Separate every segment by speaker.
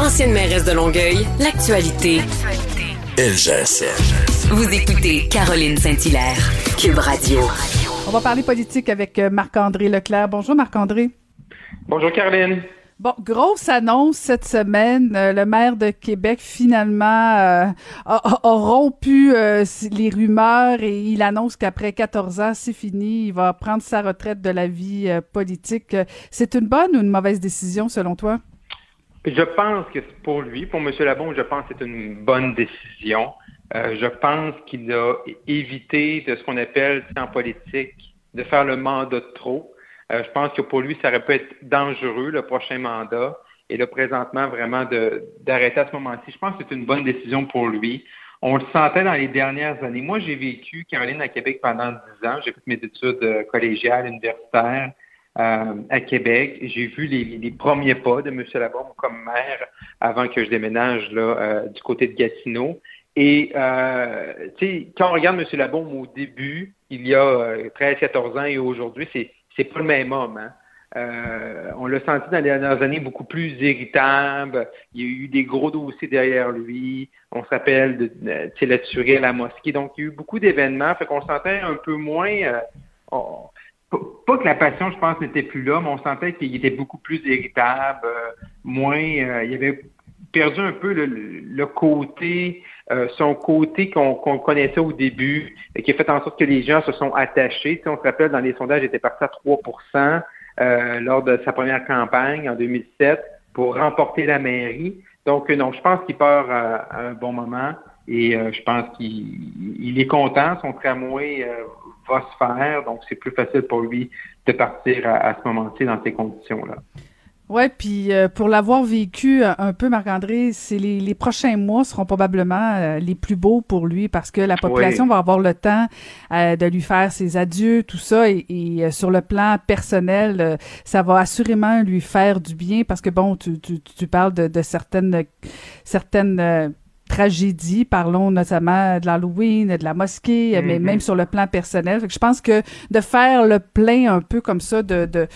Speaker 1: Ancienne mairesse de Longueuil, l'actualité.
Speaker 2: LGSN.
Speaker 1: Vous écoutez Caroline Saint-Hilaire, Cube Radio.
Speaker 3: On va parler politique avec euh, Marc-André Leclerc. Bonjour Marc-André.
Speaker 4: Bonjour Caroline.
Speaker 3: Bon, grosse annonce cette semaine. Euh, le maire de Québec, finalement, euh, a, rompu euh, les rumeurs et il annonce qu'après 14 ans, c'est fini. Il va prendre sa retraite de la vie euh, politique. C'est une bonne ou une mauvaise décision, selon toi?
Speaker 4: Je pense que pour lui, pour M. Labon, je pense que c'est une bonne décision. Euh, je pense qu'il a évité de ce qu'on appelle en politique de faire le mandat de trop. Euh, je pense que pour lui, ça aurait pu être dangereux, le prochain mandat. Et là, présentement, vraiment, d'arrêter à ce moment-ci. Je pense que c'est une bonne décision pour lui. On le sentait dans les dernières années. Moi, j'ai vécu, Caroline, à Québec pendant 10 ans. J'ai fait mes études euh, collégiales, universitaires euh, à Québec. J'ai vu les, premiers pas de M. Labombe comme maire avant que je déménage là, euh, du côté de Gatineau. Et, euh, quand on regarde M. Labombe au début, il y a euh, 13-14 ans et aujourd'hui, c'est c'est pas le même homme. Hein? Euh, on l'a senti dans les dernières années beaucoup plus irritable. Il y a eu des gros dossiers derrière lui. On se rappelle de, la tuerie à la mosquée. Donc, il y a eu beaucoup d'événements. Fait qu'on sentait un peu moins. euh, pas- que la passion, je pense, n'était plus là, mais on sentait qu'il était beaucoup plus irritable, euh, moins. euh, il avait perdu un peu le, le côté, euh, son côté qu'on connaissait au début, et qui a fait en sorte que les gens se sont attachés. Tu sais, on se rappelle, dans les sondages, il était parti à 3% euh, lors de sa première campagne en 2007 pour remporter la mairie. Donc, euh, non, je pense qu'il part à, à un bon moment et euh, je pense qu'il il est content. Son tramway euh, va se faire, donc c'est plus facile pour lui de partir à, à ce moment-ci dans ces conditions-là.
Speaker 3: Ouais, puis euh, pour l'avoir vécu euh, un peu, Marc-André, c'est les, les prochains mois seront probablement euh, les plus beaux pour lui parce que la population
Speaker 4: Oui.
Speaker 3: va avoir le temps euh, de lui faire ses adieux, tout ça, et, et, sur le plan personnel, ça va assurément lui faire du bien parce que bon, tu, tu, tu parles de, de certaines certaines tragédies, parlons notamment de l'Halloween, de la mosquée, mais
Speaker 4: Mhm.
Speaker 3: même sur le plan personnel. Fait que je pense que de faire le plein un peu comme ça de, de,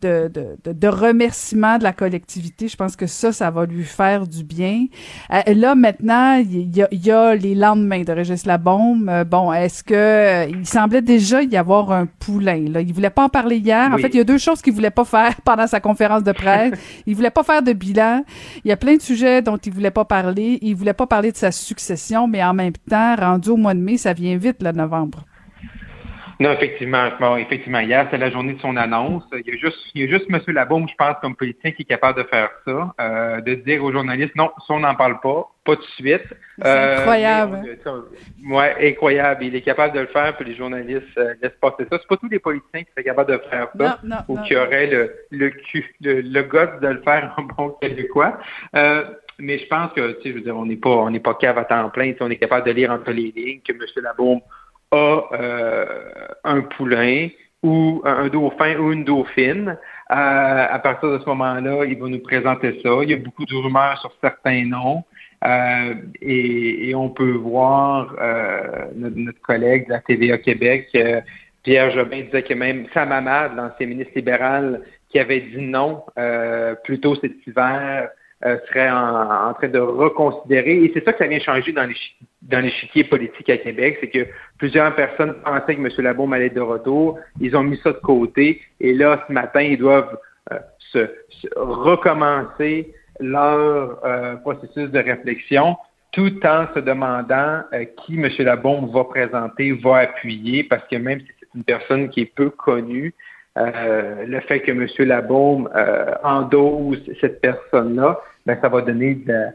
Speaker 3: de, de, de, remerciements de la collectivité, je pense que ça, ça va lui faire du bien. Euh, là, maintenant, il y, a, il y a les lendemains de Régis Labombe. Euh, bon, est-ce que euh, il semblait déjà y avoir un poulain? Là? Il voulait pas en parler hier. En fait, il y a deux choses qu'il voulait pas faire pendant sa conférence de presse. il voulait pas faire de bilan. Il y a plein de sujets dont il voulait pas parler. Il voulait pas parler de sa succession, mais en même temps, rendu au mois de mai, ça vient vite, le novembre.
Speaker 4: Non, effectivement. Bon, effectivement, hier, c'est la journée de son annonce. Il y a juste, il y a juste M. Labaume, je pense, comme politicien, qui est capable de faire ça, euh, de dire aux journalistes, non, ça, on n'en parle pas, pas de suite.
Speaker 3: C'est incroyable,
Speaker 4: mais on- ouais, incroyable. Il est capable de le faire, puis les journalistes euh, laissent passer ça. C'est pas tous les politiciens qui seraient capables de faire ça,
Speaker 3: Non, non,
Speaker 4: ou
Speaker 3: non.
Speaker 4: qui auraient le, le, cul- le, le gosse de le faire en bon québécois. Euh, mais je pense que, tu sais, je veux dire, on n'est pas, on n'est pas cave à temps plein. On est capable de lire entre les lignes que M. Labaume a euh, un poulain ou un dauphin ou une dauphine. Euh, à partir de ce moment-là, il va nous présenter ça. Il y a beaucoup de rumeurs sur certains noms. Euh, et, et on peut voir euh, notre, notre collègue de la TVA Québec, euh, Pierre Jobin, disait que même Sam Hamad, l'ancien ministre libéral, qui avait dit non euh, plus tôt cet hiver, euh, serait en, en train de reconsidérer. Et c'est ça que ça vient changer dans l'échi- dans l'échiquier politique à Québec, c'est que plusieurs personnes pensaient que M. Labaume allait de retour. Ils ont mis ça de côté. Et là, ce matin, ils doivent euh, se, se recommencer leur euh, processus de réflexion tout en se demandant euh, qui M. Labaume va présenter, va appuyer, parce que même si c'est une personne qui est peu connue, euh, le fait que M. Labaume euh, endose cette personne-là, ben, ça va donner de-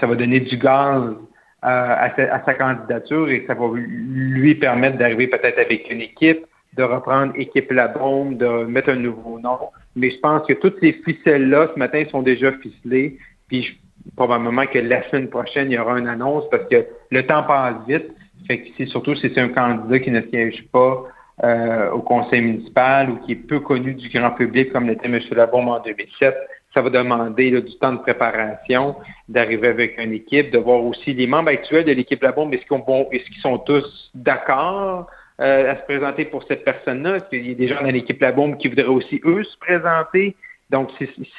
Speaker 4: ça va donner du gaz euh, à, sa, à sa candidature et ça va lui permettre d'arriver peut-être avec une équipe, de reprendre équipe Labaume, de mettre un nouveau nom. Mais je pense que toutes ces ficelles-là, ce matin, sont déjà ficelées. Puis je- probablement que la semaine prochaine, il y aura une annonce parce que le temps passe vite. Fait que c'est surtout si c'est un candidat qui ne siège pas euh, au conseil municipal ou qui est peu connu du grand public comme l'était M. Labombe en 2007, ça va demander là, du temps de préparation, d'arriver avec une équipe, de voir aussi les membres actuels de l'équipe Labombe, est-ce qu'ils vont- est-ce qu'ils sont tous d'accord euh, à se présenter pour cette personne-là? Est-ce qu'il y a des gens dans l'équipe Labombe qui voudraient aussi, eux, se présenter? Donc,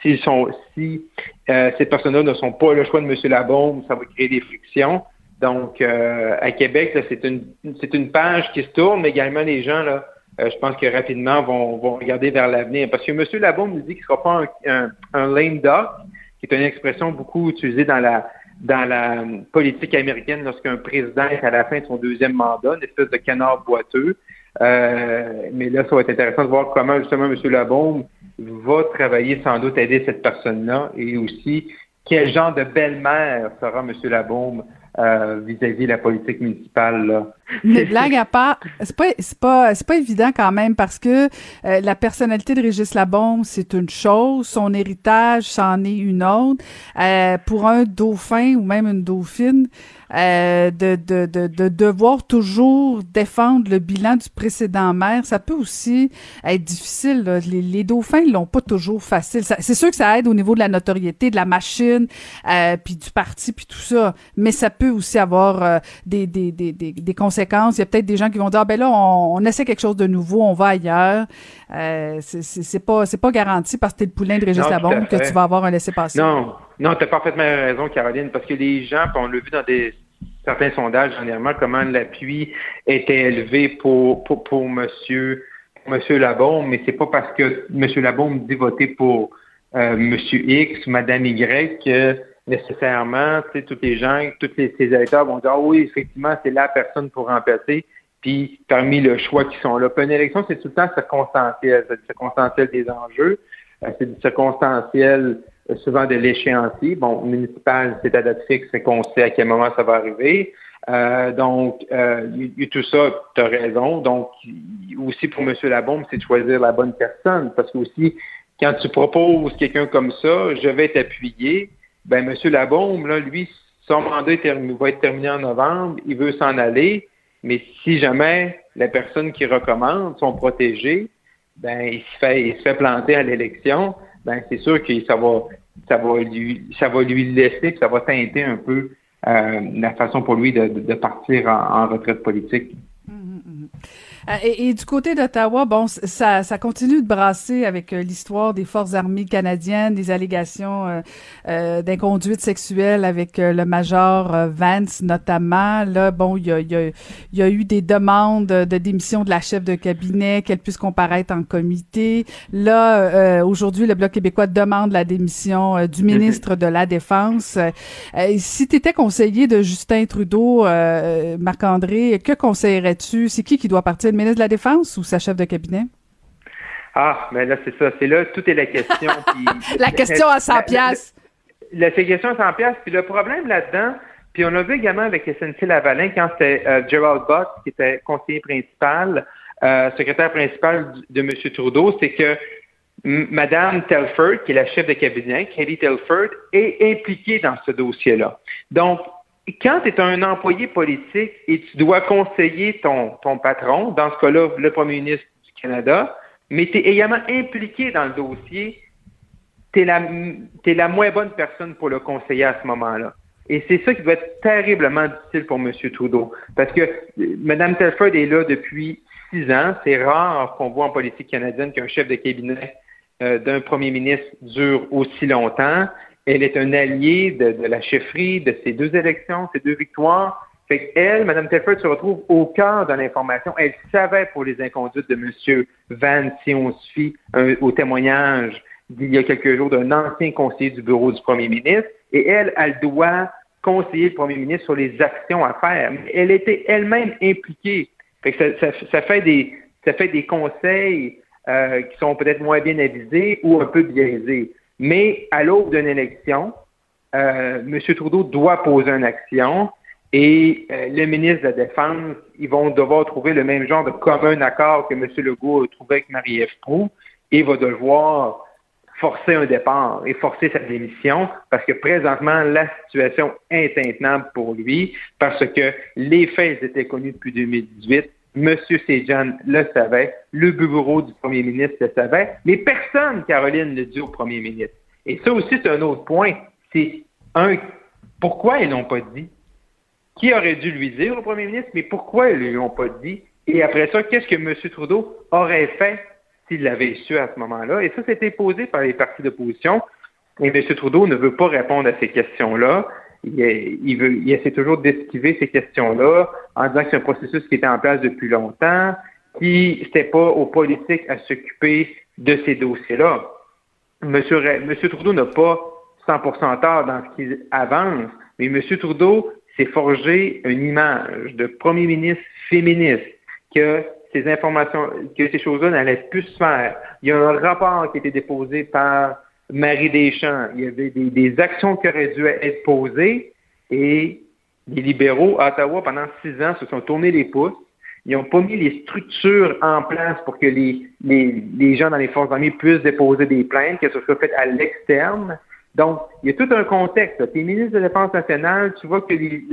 Speaker 4: si, sont, si euh, ces personnes-là ne sont pas le choix de M. Labaume, ça va créer des frictions. Donc, euh, à Québec, c'est une, une page qui se tourne, mais également les gens, là, euh, je pense que rapidement vont, vont regarder vers l'avenir. Parce que M. Labaume nous dit qu'il ne sera pas un, un, lame duck, qui est une expression beaucoup utilisée dans la dans la politique américaine lorsqu'un président est à la fin de son deuxième mandat, une espèce de canard boiteux. Euh, mais là, ça va être intéressant de voir comment justement M. Labaume va travailler sans doute aider cette personne-là et aussi quel genre de belle-mère sera M. Labaume euh, vis-à-vis de la politique municipale.
Speaker 3: Mais blague à part, c'est pas c'est pas c'est pas évident quand même parce que euh, la personnalité de Régis Labombe c'est une chose, son héritage c'en est une autre. Euh, pour un dauphin ou même une dauphine, euh, de, de, de, de, devoir toujours défendre le bilan du précédent maire, ça peut aussi être difficile. Les, les, dauphins, ils l'ont pas toujours facile. C'est sûr que ça aide au niveau de la notoriété, de la machine, euh, puis du parti, puis tout ça, mais ça peut aussi avoir euh, des, des, des, des, conséquences. Il y a peut-être des gens qui vont dire, ah, ben là, on, on, essaie quelque chose de nouveau, on va ailleurs. Euh, c'est pas c'est pas garanti parce que t'es le poulain de Régis Labombe que tu vas avoir un laissez-passer.
Speaker 4: Non, non, tu as parfaitement raison, Caroline, parce que les gens, on l'a vu dans des certains sondages dernièrement, comment l'appui était élevé pour, pour, pour monsieur, monsieur Labaume, mais c'est pas parce que monsieur Labaume dit voter pour euh, monsieur X ou madame Y que nécessairement, tu sais, tous les gens, tous les, ces électeurs vont dire, ah oui, effectivement, c'est la personne pour remplacer. Puis, parmi le choix qui sont là. Une élection, c'est tout le temps circonstanciel. C'est circonstanciel des enjeux. Euh, c'est circonstanciel euh, souvent de l'échéancier. Bon, municipal, c'est à date fixe, c'est qu'on sait à quel moment ça va arriver. Euh, donc, euh, y, tout ça, tu as raison. Donc, aussi pour M. Labombe, c'est de choisir la bonne personne. Parce que aussi, quand tu proposes quelqu'un comme ça, je vais t'appuyer, ben M. Labombe, là, lui, son mandat va être terminé en novembre, il veut s'en aller, mais si jamais la personne qui recommande sont protégées, ben il se fait, il se fait planter à l'élection, ben c'est sûr que ça va, ça va lui, ça va lui laisser, ça va teinter un peu euh, la façon pour lui de, de partir en, en retraite politique.
Speaker 3: Euh, et, du côté d'Ottawa, bon, ça, ça continue de brasser avec euh, l'histoire des forces armées canadiennes, des allégations euh, euh d'inconduite sexuelle avec le major Vance notamment. Là, bon, il y a, y, a, y a, eu des demandes de démission de la chef de cabinet, qu'elle puisse comparaître en comité. Là, aujourd'hui, le Bloc québécois demande la démission du ministre de la Défense. si tu étais conseiller de Justin Trudeau, Marc-André, que conseillerais-tu? C'est qui qui doit partir? Le ministre de la Défense ou sa chef de cabinet?
Speaker 4: Ah, mais là, c'est ça. C'est là, tout est la question.
Speaker 3: la question à 100 pièces.
Speaker 4: La, question à 100 pièces. Puis le problème là-dedans, puis on a vu également avec SNC Lavalin, quand c'était euh, Gerald Buck, qui était conseiller principal, euh, secrétaire principal de M. Trudeau, c'est que Mme Telford, qui est la chef de cabinet, Katie Telford, est impliquée dans ce dossier-là. Donc, quand tu es un employé politique et tu dois conseiller ton, ton patron, dans ce cas-là, le premier ministre du Canada, mais tu es également impliqué dans le dossier, tu es, es, la moins bonne personne pour le conseiller à ce moment-là. Et c'est ça qui doit être terriblement difficile pour M. Trudeau. Parce que Mme Telford est là depuis six ans. C'est rare qu'on voit en politique canadienne qu'un chef de cabinet euh, d'un premier ministre dure aussi longtemps. Elle est un allié de, la chefferie de ces deux élections, ces deux victoires. Fait qu'elle, Mme Telford, se retrouve au cœur de l'information. Elle savait pour les inconduites de M. Van, si on se fie au témoignage d'il y a quelques jours d'un ancien conseiller du bureau du premier ministre. Et elle, elle doit conseiller le premier ministre sur les actions à faire. Elle était elle-même impliquée. Fait que ça, fait des, ça fait des conseils euh, qui sont peut-être moins bien avisés ou un peu biaisés. Mais à l'aube d'une élection, euh, M. Trudeau doit poser une action et euh, le ministre de la Défense, ils vont devoir trouver le même genre de commun accord que M. Legault a trouvé avec Marie-Ève Proux et va devoir forcer un départ et forcer sa démission parce que présentement, la situation est intenable pour lui parce que les faits étaient connus depuis 2018 M. Sejan le savait, le bureau du premier ministre le savait, mais personne, Caroline, ne dit au premier ministre. Et ça aussi, c'est un autre point. C'est un, pourquoi ils n'ont pas dit? Qui aurait dû lui dire au premier ministre, mais pourquoi ils ne l'ont pas dit? Et après ça, qu'est-ce que M. Trudeau aurait fait s'il l'avait su à ce moment-là? Et ça, c'était posé par les partis d'opposition. Et M. Trudeau ne veut pas répondre à ces questions-là. Il, veut, il essaie toujours d'esquiver ces questions-là en disant que c'est un processus qui était en place depuis longtemps, qui n'était pas aux politiques à s'occuper de ces dossiers-là. M. Monsieur Trudeau n'a pas 100% tort dans ce qu'il avance, mais M. Trudeau s'est forgé une image de premier ministre féministe, que ces informations, que ces choses-là n'allaient plus se faire. Il y a un rapport qui a été déposé par Marie Deschamps. Il y avait des, des actions qui auraient dû être posées et les libéraux à Ottawa, pendant six ans, se sont tournés les pouces. Ils n'ont pas mis les structures en place pour que les, les, les, gens dans les forces armées puissent déposer des plaintes, que ce soit fait à l'externe. Donc, il y a tout un contexte. Tu es ministre de la Défense nationale, tu vois que les,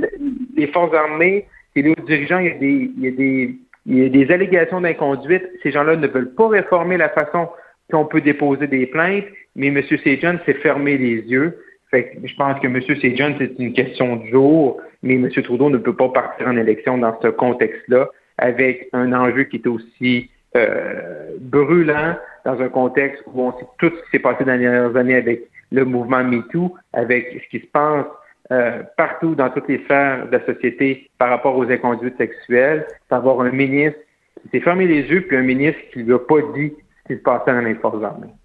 Speaker 4: les forces armées, les dirigeants, il y a des, il y a des, il y a des allégations d'inconduite. Ces gens-là ne veulent pas réformer la façon qu'on peut déposer des plaintes, mais M. Sejan s'est fermé les yeux. Fait que je pense que M. Sejan, c'est une question de jour, mais M. Trudeau ne peut pas partir en élection dans ce contexte-là avec un enjeu qui est aussi euh, brûlant dans un contexte où on sait tout ce qui s'est passé dans les dernières années avec le mouvement MeToo, avec ce qui se passe euh, partout dans toutes les sphères de la société par rapport aux inconduites sexuelles, d'avoir un ministre qui s'est fermé les yeux, puis un ministre qui ne lui a pas dit ce qui se passait dans les forces armées.
Speaker 3: Mm.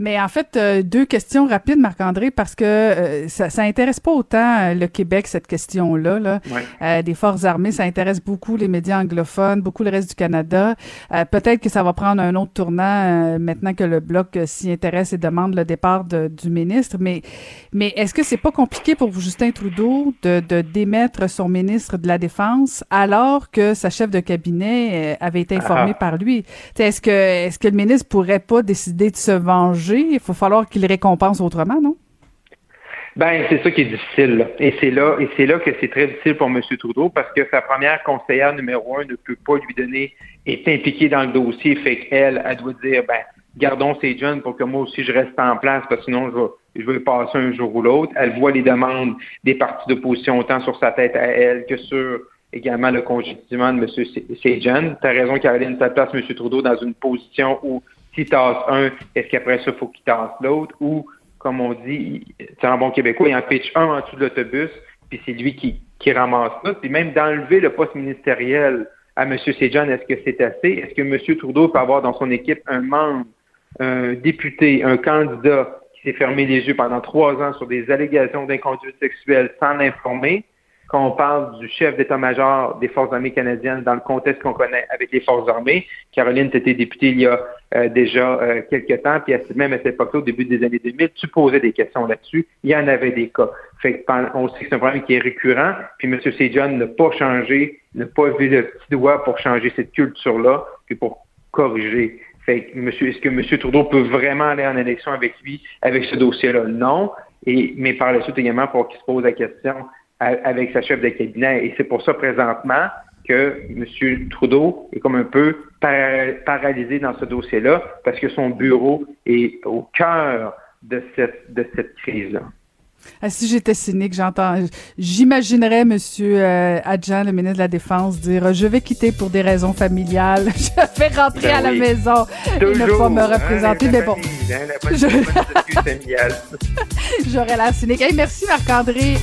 Speaker 3: Mais en fait, euh, deux questions rapides, Marc-André, parce que euh, ça, ça intéresse pas autant euh, le Québec, cette question-là. Là. des forces armées, ça intéresse beaucoup les médias anglophones, beaucoup le reste du Canada. Peut-être que ça va prendre un autre tournant maintenant que le Bloc s'y intéresse et demande le départ du ministre. Mais, mais est-ce que c'est pas compliqué pour Justin Trudeau de, de démettre son ministre de la Défense alors que sa chef de cabinet avait été informée ah. par lui? Est-ce que, est-ce que le ministre pourrait pas décider de se venger, il faut falloir qu'il récompense autrement, non?
Speaker 4: Ben, c'est ça qui est difficile. Et c'est là, et c'est là que c'est très difficile pour M. Trudeau parce que sa première conseillère numéro un ne peut pas lui donner, est impliquée dans le dossier, fait qu'elle, elle doit dire, ben, gardons ces jeunes pour que moi aussi je reste en place parce que sinon je vais, je passer un jour ou l'autre. Elle voit les demandes des partis d'opposition autant sur sa tête à elle que sur également le congédiement de M. Sejan. Tu as raison, Caroline, ça place M. Trudeau dans une position où s'il tasse un, est-ce qu'après ça, il faut qu'il tasse l'autre? Ou, comme on dit, c'est un bon québécois, il en pitch un en dessous de l'autobus, puis c'est lui qui, qui ramasse ça. Puis même d'enlever le poste ministériel à M. Sejan, est-ce que c'est assez? Est-ce que M. Trudeau peut avoir dans son équipe un membre, un député, un candidat qui s'est fermé les yeux pendant trois ans sur des allégations d'inconduite sexuelle sans l'informer? Quand on parle du chef d'état-major des Forces armées canadiennes dans le contexte qu'on connaît avec les Forces armées. Caroline, tu étais députée il y a euh, déjà euh, quelques temps, puis même à cette époque-là, au début des années 2000, tu posais des questions là-dessus. Il y en avait des cas. Fait on sait que c'est un problème qui est récurrent, puis M. Sejan n'a pas changé, n'a pas vu le petit doigt pour changer cette culture-là, puis pour corriger. Fait que monsieur, est-ce que M. Trudeau peut vraiment aller en élection avec lui, avec ce dossier-là? Non. Et, mais par la suite également pour qu'il se pose la question avec sa chef de cabinet. Et c'est pour ça présentement que M. Trudeau est comme un peu paralysé dans ce dossier-là parce que son bureau est au cœur de cette, de cette crise-là.
Speaker 3: Ah, si j'étais cynique, j'entends, j'imaginerais Monsieur euh, Adjan, le ministre de la Défense, dire je vais quitter pour des raisons familiales, je vais rentrer ben à la maison et ne pas me hein, représenter. mais bon, hein, j'aurais la cynique. merci Marc André.